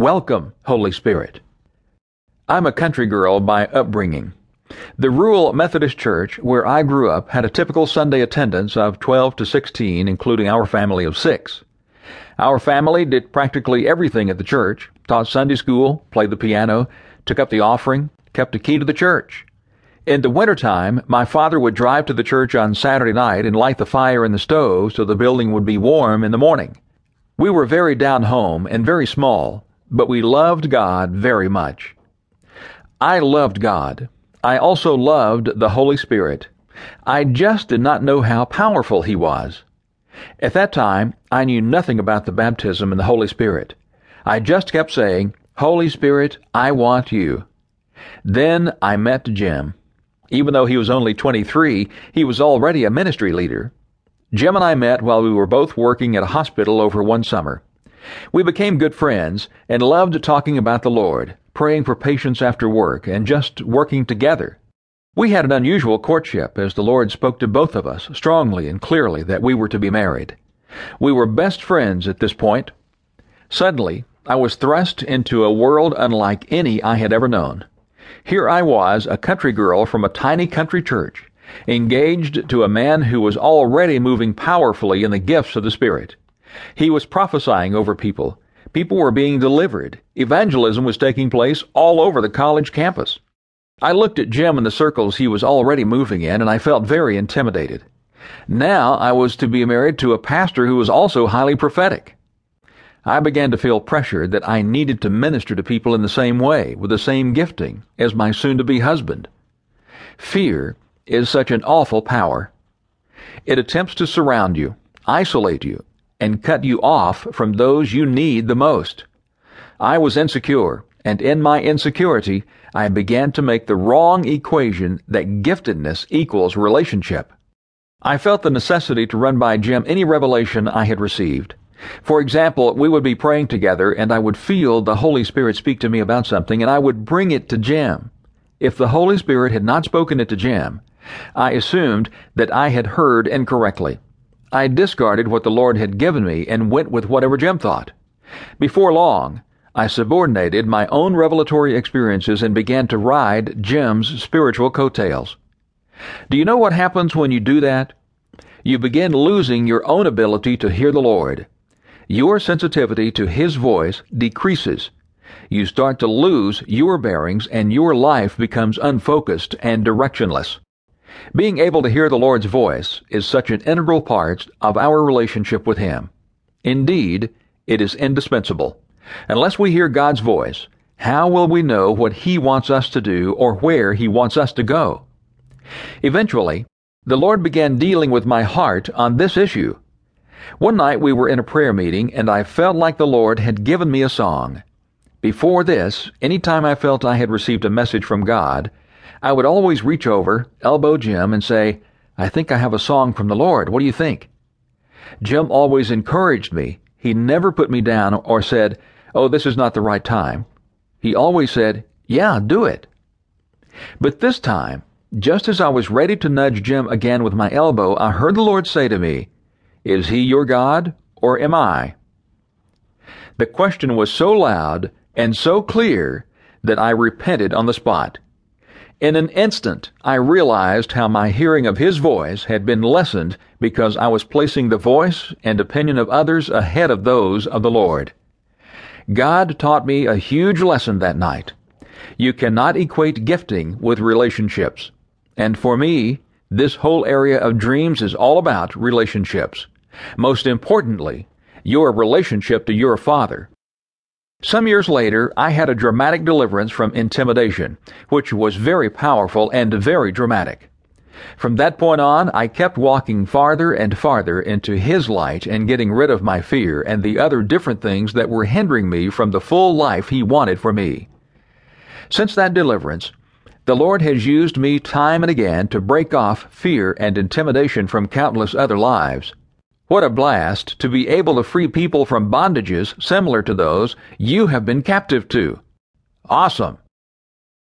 Welcome, Holy Spirit. I'm a country girl by upbringing. The rural Methodist church where I grew up had a typical Sunday attendance of 12 to 16, including our family of six. Our family did practically everything at the church, taught Sunday school, played the piano, took up the offering, kept the key to the church. In the wintertime, my father would drive to the church on Saturday night and light the fire in the stove so the building would be warm in the morning. We were very down home and very small, but we loved God very much. I loved God. I also loved the Holy Spirit. I just did not know how powerful He was. At that time, I knew nothing about the baptism in the Holy Spirit. I just kept saying, Holy Spirit, I want you. Then I met Jim. Even though he was only 23, he was already a ministry leader. Jim and I met while we were both working at a hospital over one summer. We became good friends and loved talking about the Lord praying for patients after work, and just working together. We had an unusual courtship as the Lord spoke to both of us strongly and clearly that we were to be married. We were best friends at this point. Suddenly, I was thrust into a world unlike any I had ever known. Here I was, a country girl from a tiny country church, engaged to a man who was already moving powerfully in the gifts of the Spirit. He was prophesying over people, People were being delivered. Evangelism was taking place all over the college campus. I looked at Jim and the circles he was already moving in, and I felt very intimidated. Now I was to be married to a pastor who was also highly prophetic. I began to feel pressured that I needed to minister to people in the same way, with the same gifting, as my soon to be husband. Fear is such an awful power. It attempts to surround you, isolate you, and cut you off from those you need the most. I was insecure, and in my insecurity, I began to make the wrong equation that giftedness equals relationship. I felt the necessity to run by Jim any revelation I had received. For example, we would be praying together and I would feel the Holy Spirit speak to me about something and I would bring it to Jim. If the Holy Spirit had not spoken it to Jim, I assumed that I had heard incorrectly. I discarded what the Lord had given me and went with whatever Jim thought. Before long, I subordinated my own revelatory experiences and began to ride Jim's spiritual coattails. Do you know what happens when you do that? You begin losing your own ability to hear the Lord. Your sensitivity to His voice decreases. You start to lose your bearings and your life becomes unfocused and directionless. Being able to hear the Lord's voice is such an integral part of our relationship with Him. Indeed, it is indispensable. Unless we hear God's voice, how will we know what He wants us to do or where He wants us to go? Eventually, the Lord began dealing with my heart on this issue. One night we were in a prayer meeting and I felt like the Lord had given me a song. Before this, any time I felt I had received a message from God, I would always reach over, elbow Jim, and say, I think I have a song from the Lord. What do you think? Jim always encouraged me. He never put me down or said, Oh, this is not the right time. He always said, Yeah, do it. But this time, just as I was ready to nudge Jim again with my elbow, I heard the Lord say to me, Is he your God, or am I? The question was so loud and so clear that I repented on the spot. In an instant, I realized how my hearing of his voice had been lessened because I was placing the voice and opinion of others ahead of those of the Lord. God taught me a huge lesson that night. You cannot equate gifting with relationships. And for me, this whole area of dreams is all about relationships. Most importantly, your relationship to your Father. Some years later, I had a dramatic deliverance from intimidation, which was very powerful and very dramatic. From that point on, I kept walking farther and farther into His light and getting rid of my fear and the other different things that were hindering me from the full life He wanted for me. Since that deliverance, the Lord has used me time and again to break off fear and intimidation from countless other lives. What a blast to be able to free people from bondages similar to those you have been captive to. Awesome.